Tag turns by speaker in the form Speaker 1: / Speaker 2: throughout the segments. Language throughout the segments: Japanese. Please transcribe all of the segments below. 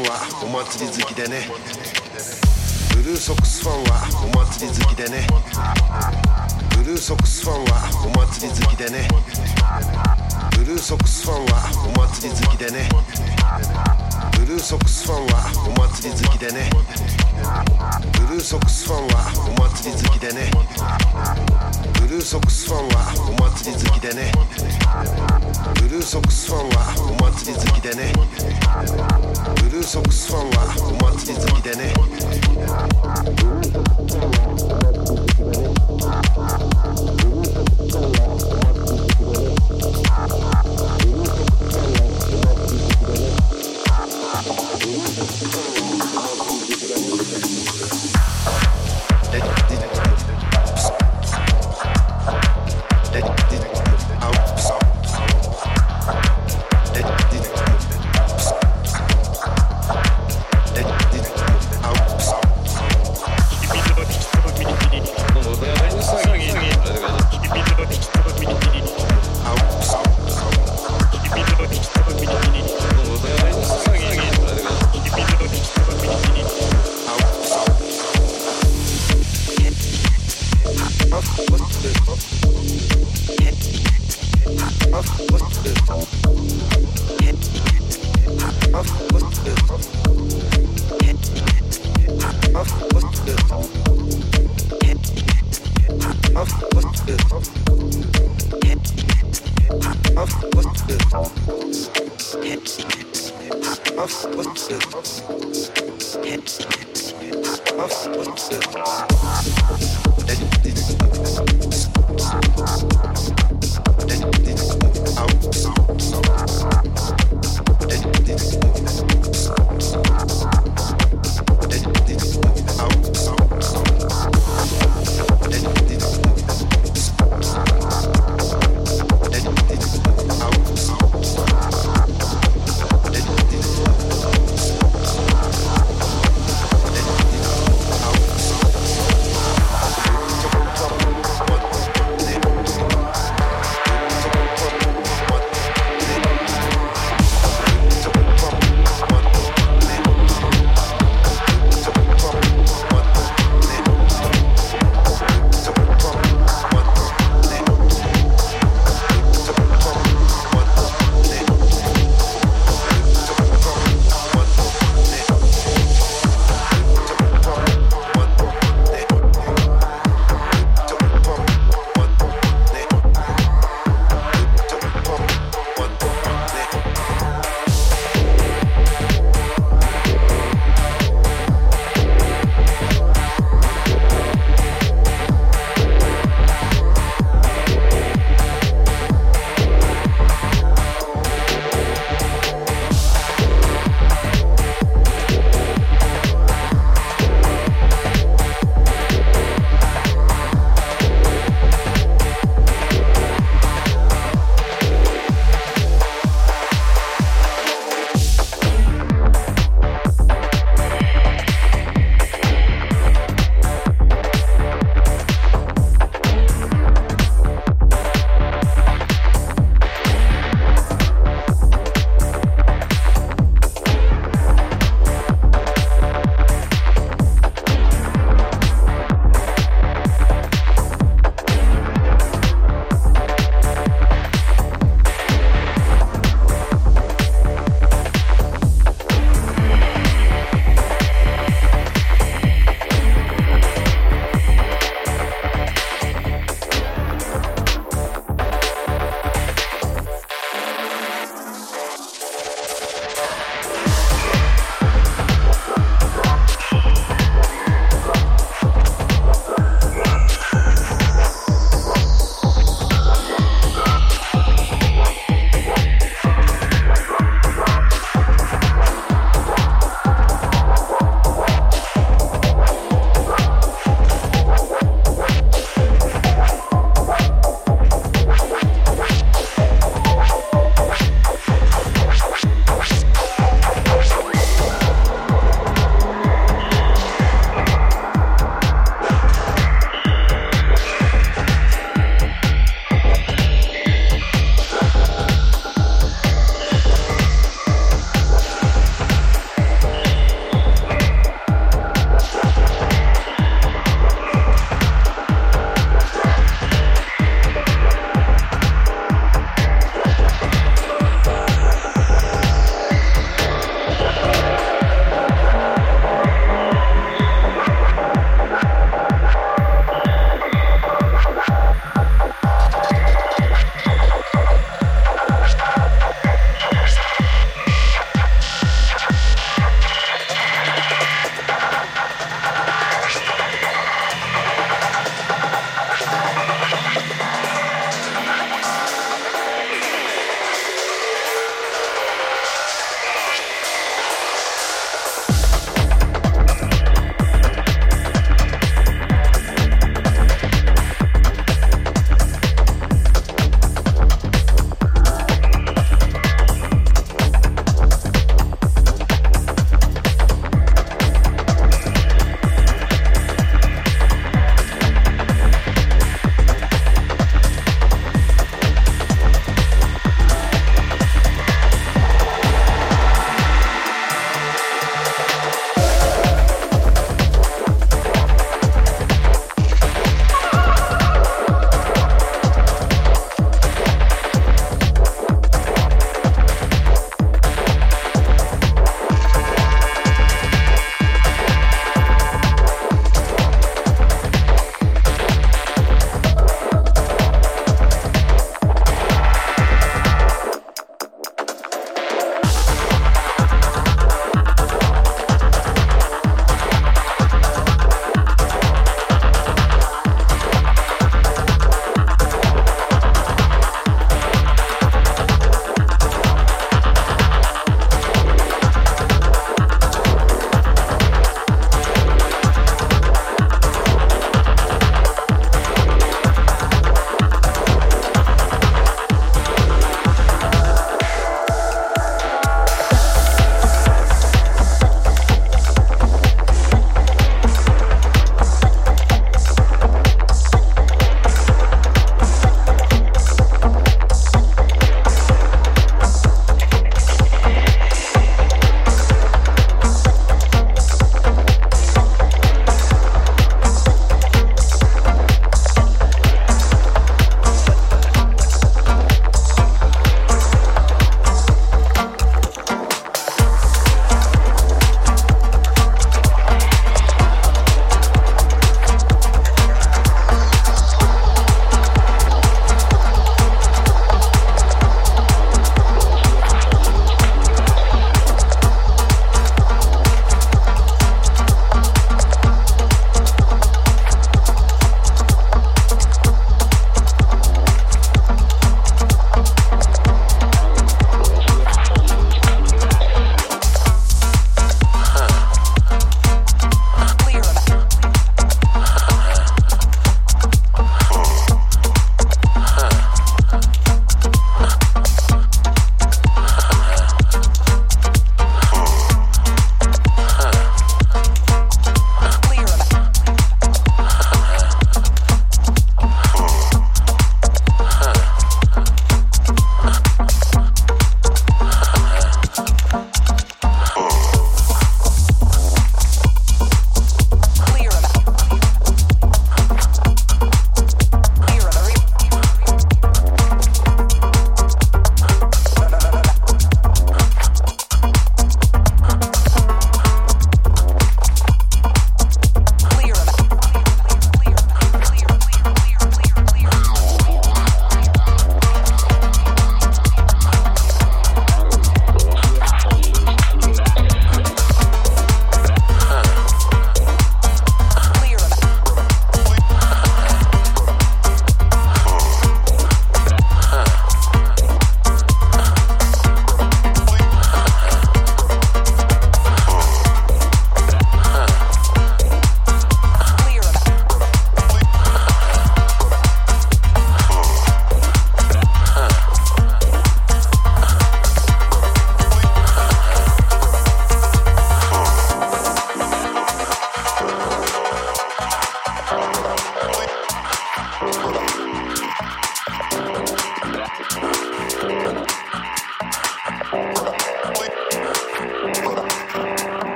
Speaker 1: ンはお祭り好きでね。ブルーソックスファンはお祭り好きでね。ブルーソックスファンはお祭り好きでね。ブルーソックスファンはお祭り好きでね。ブルーソックスファンはお祭り好きでね。ブルーソックスファンはお祭り好きでね。ブルーソックスファンはお祭り好きでね。ブルーソックスファンはお祭り好きでね。ブルーソックスファンはお祭り好きでね。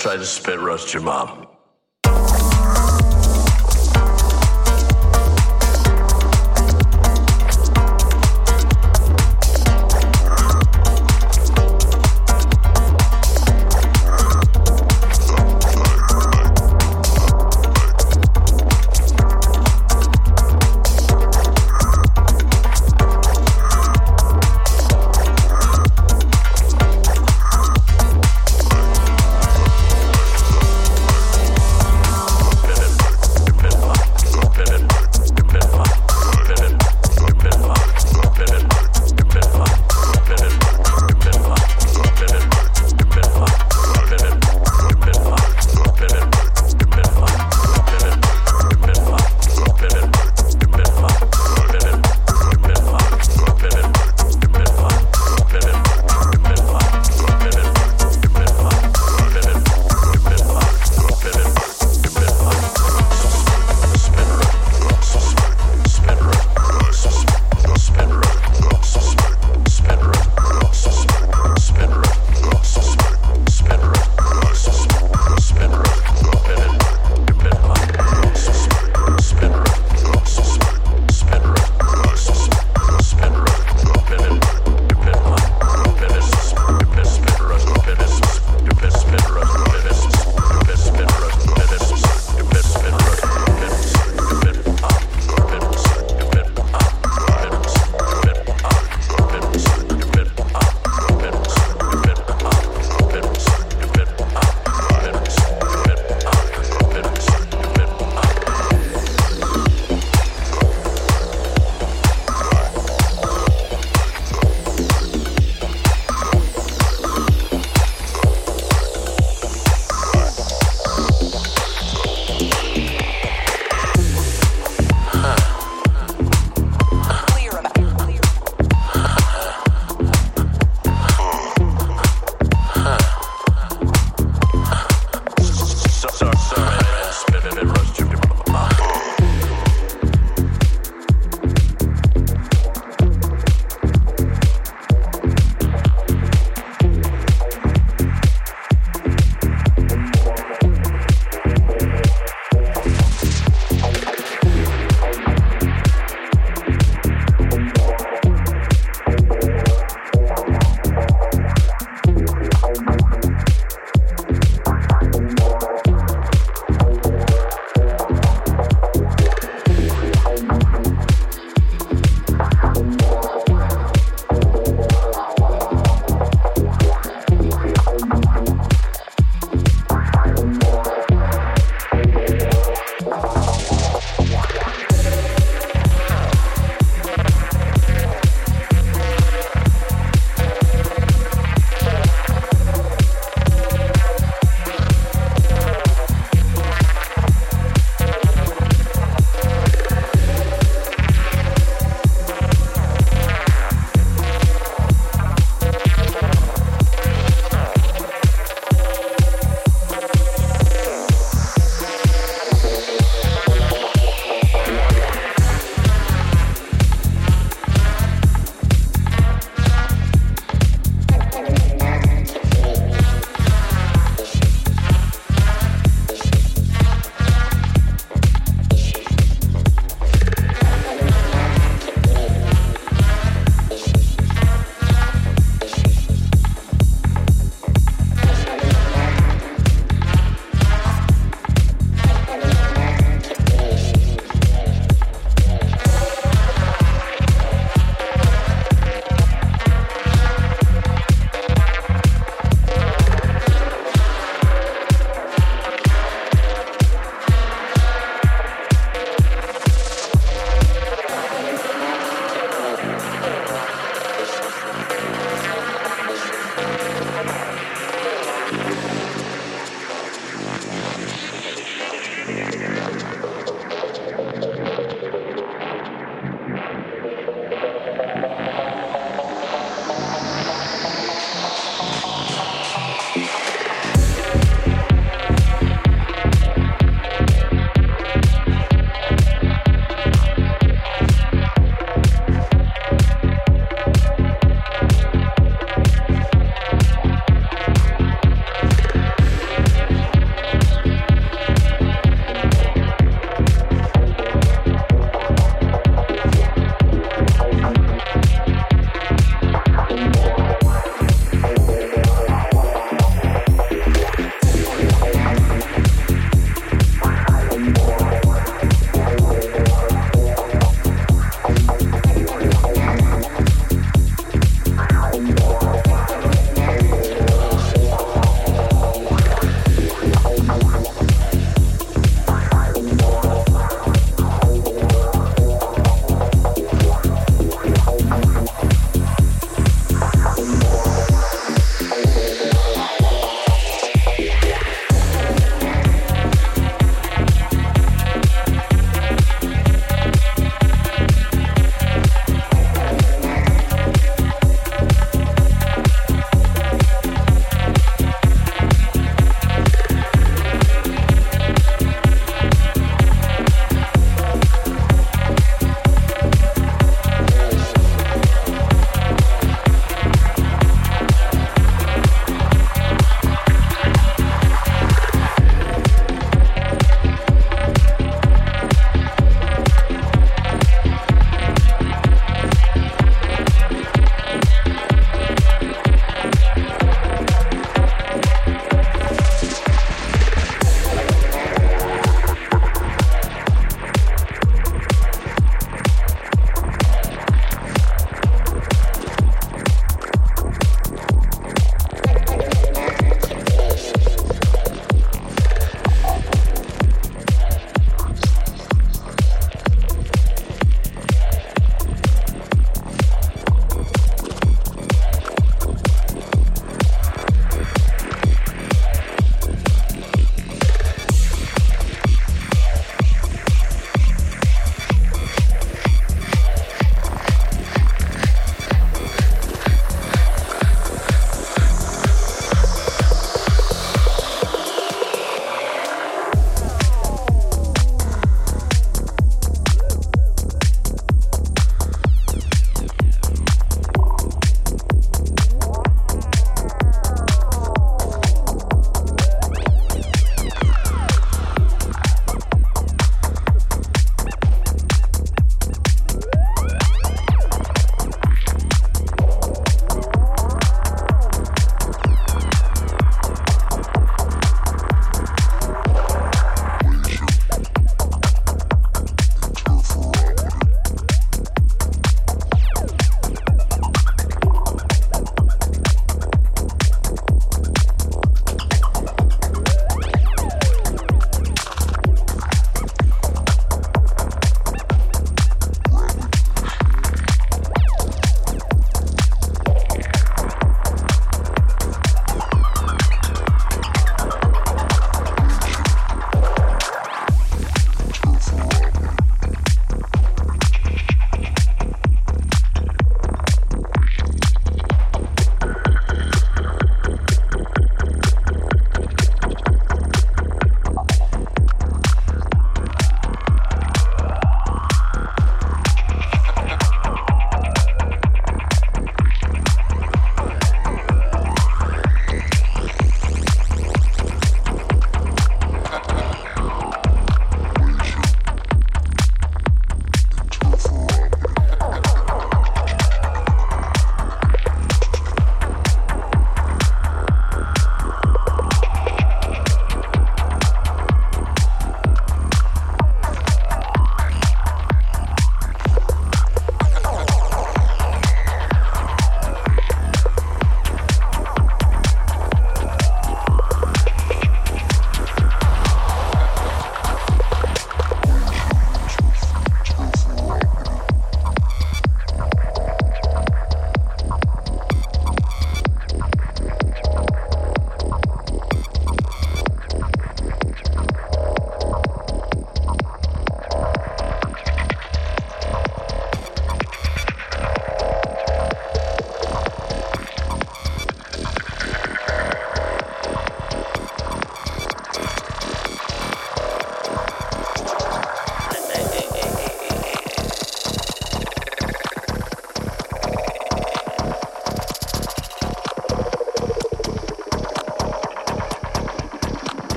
Speaker 2: Tried to spit roast your mom.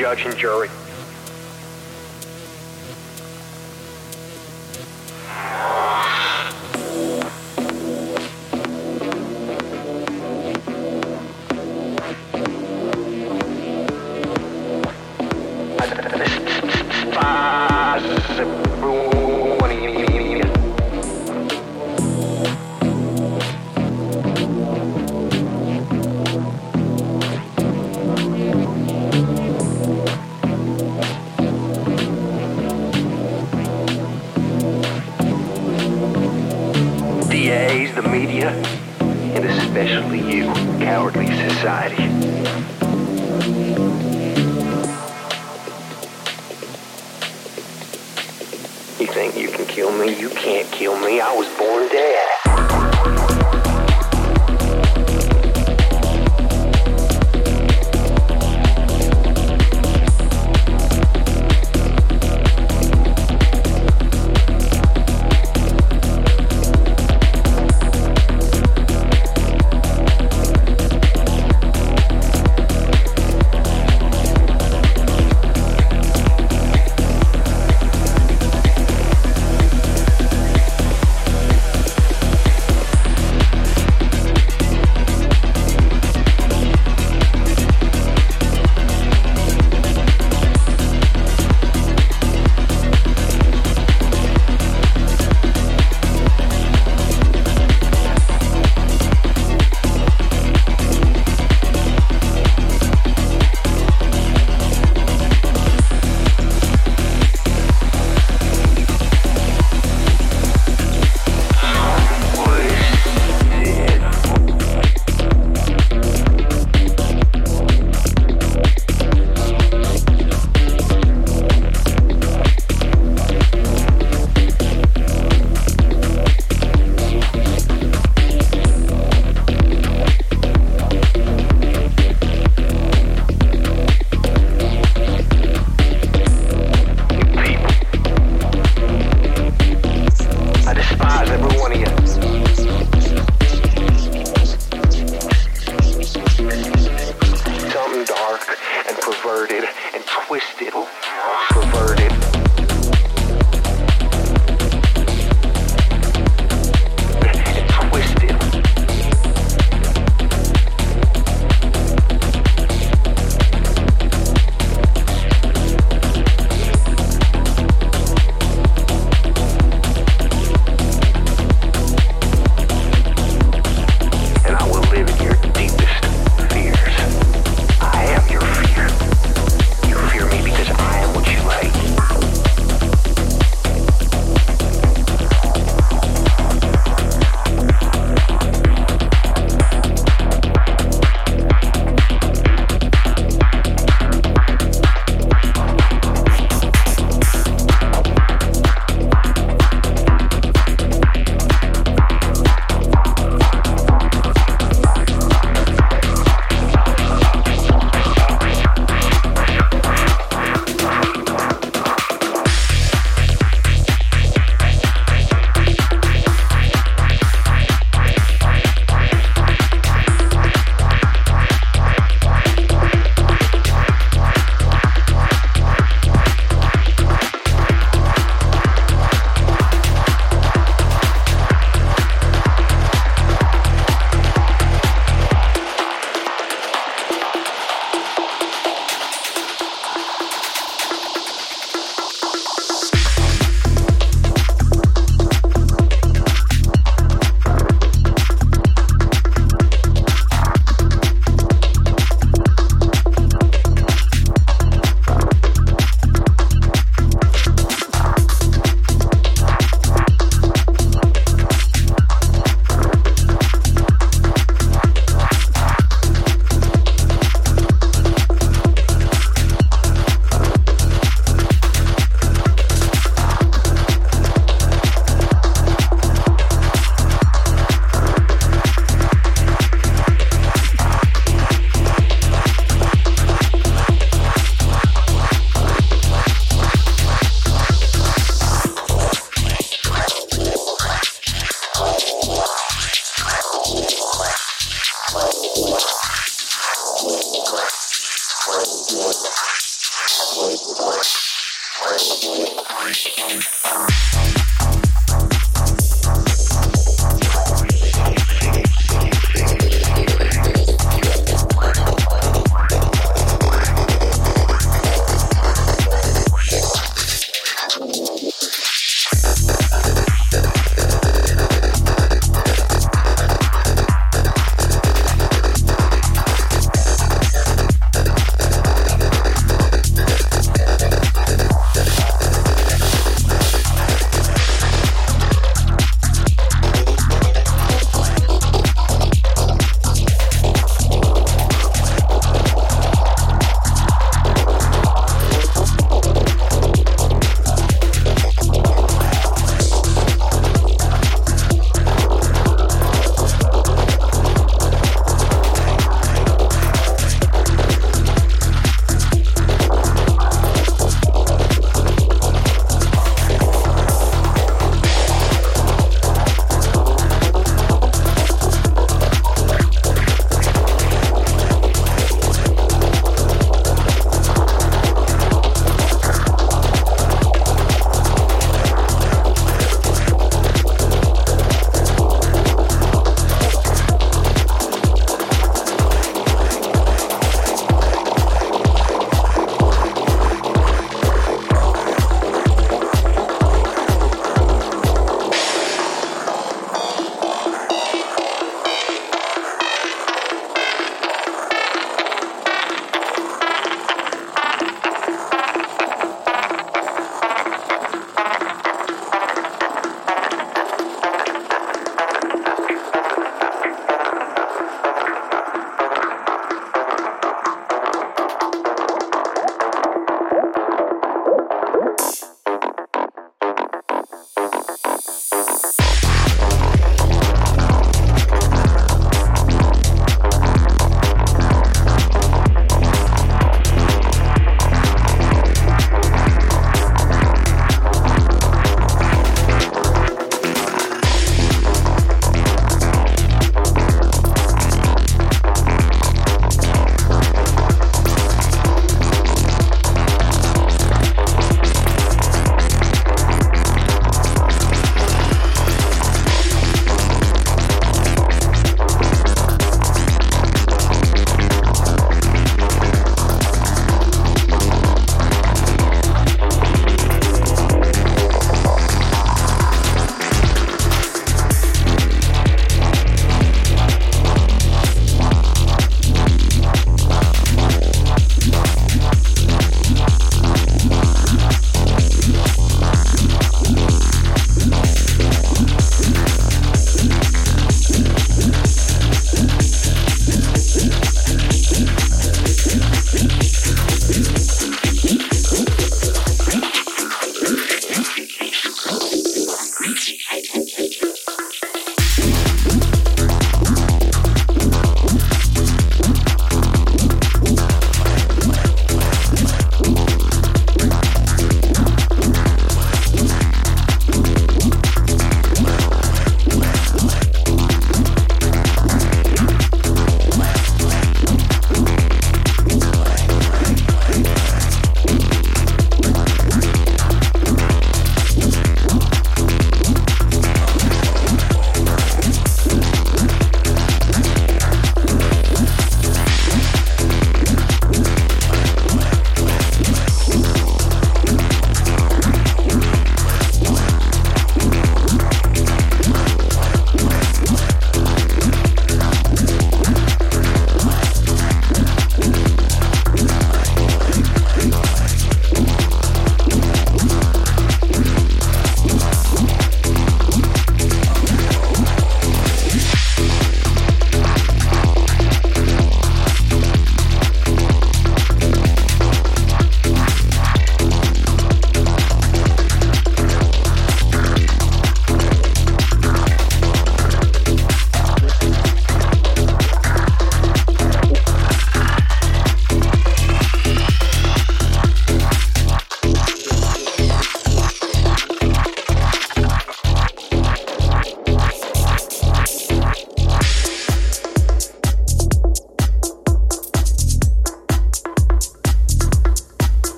Speaker 3: Judge and jury.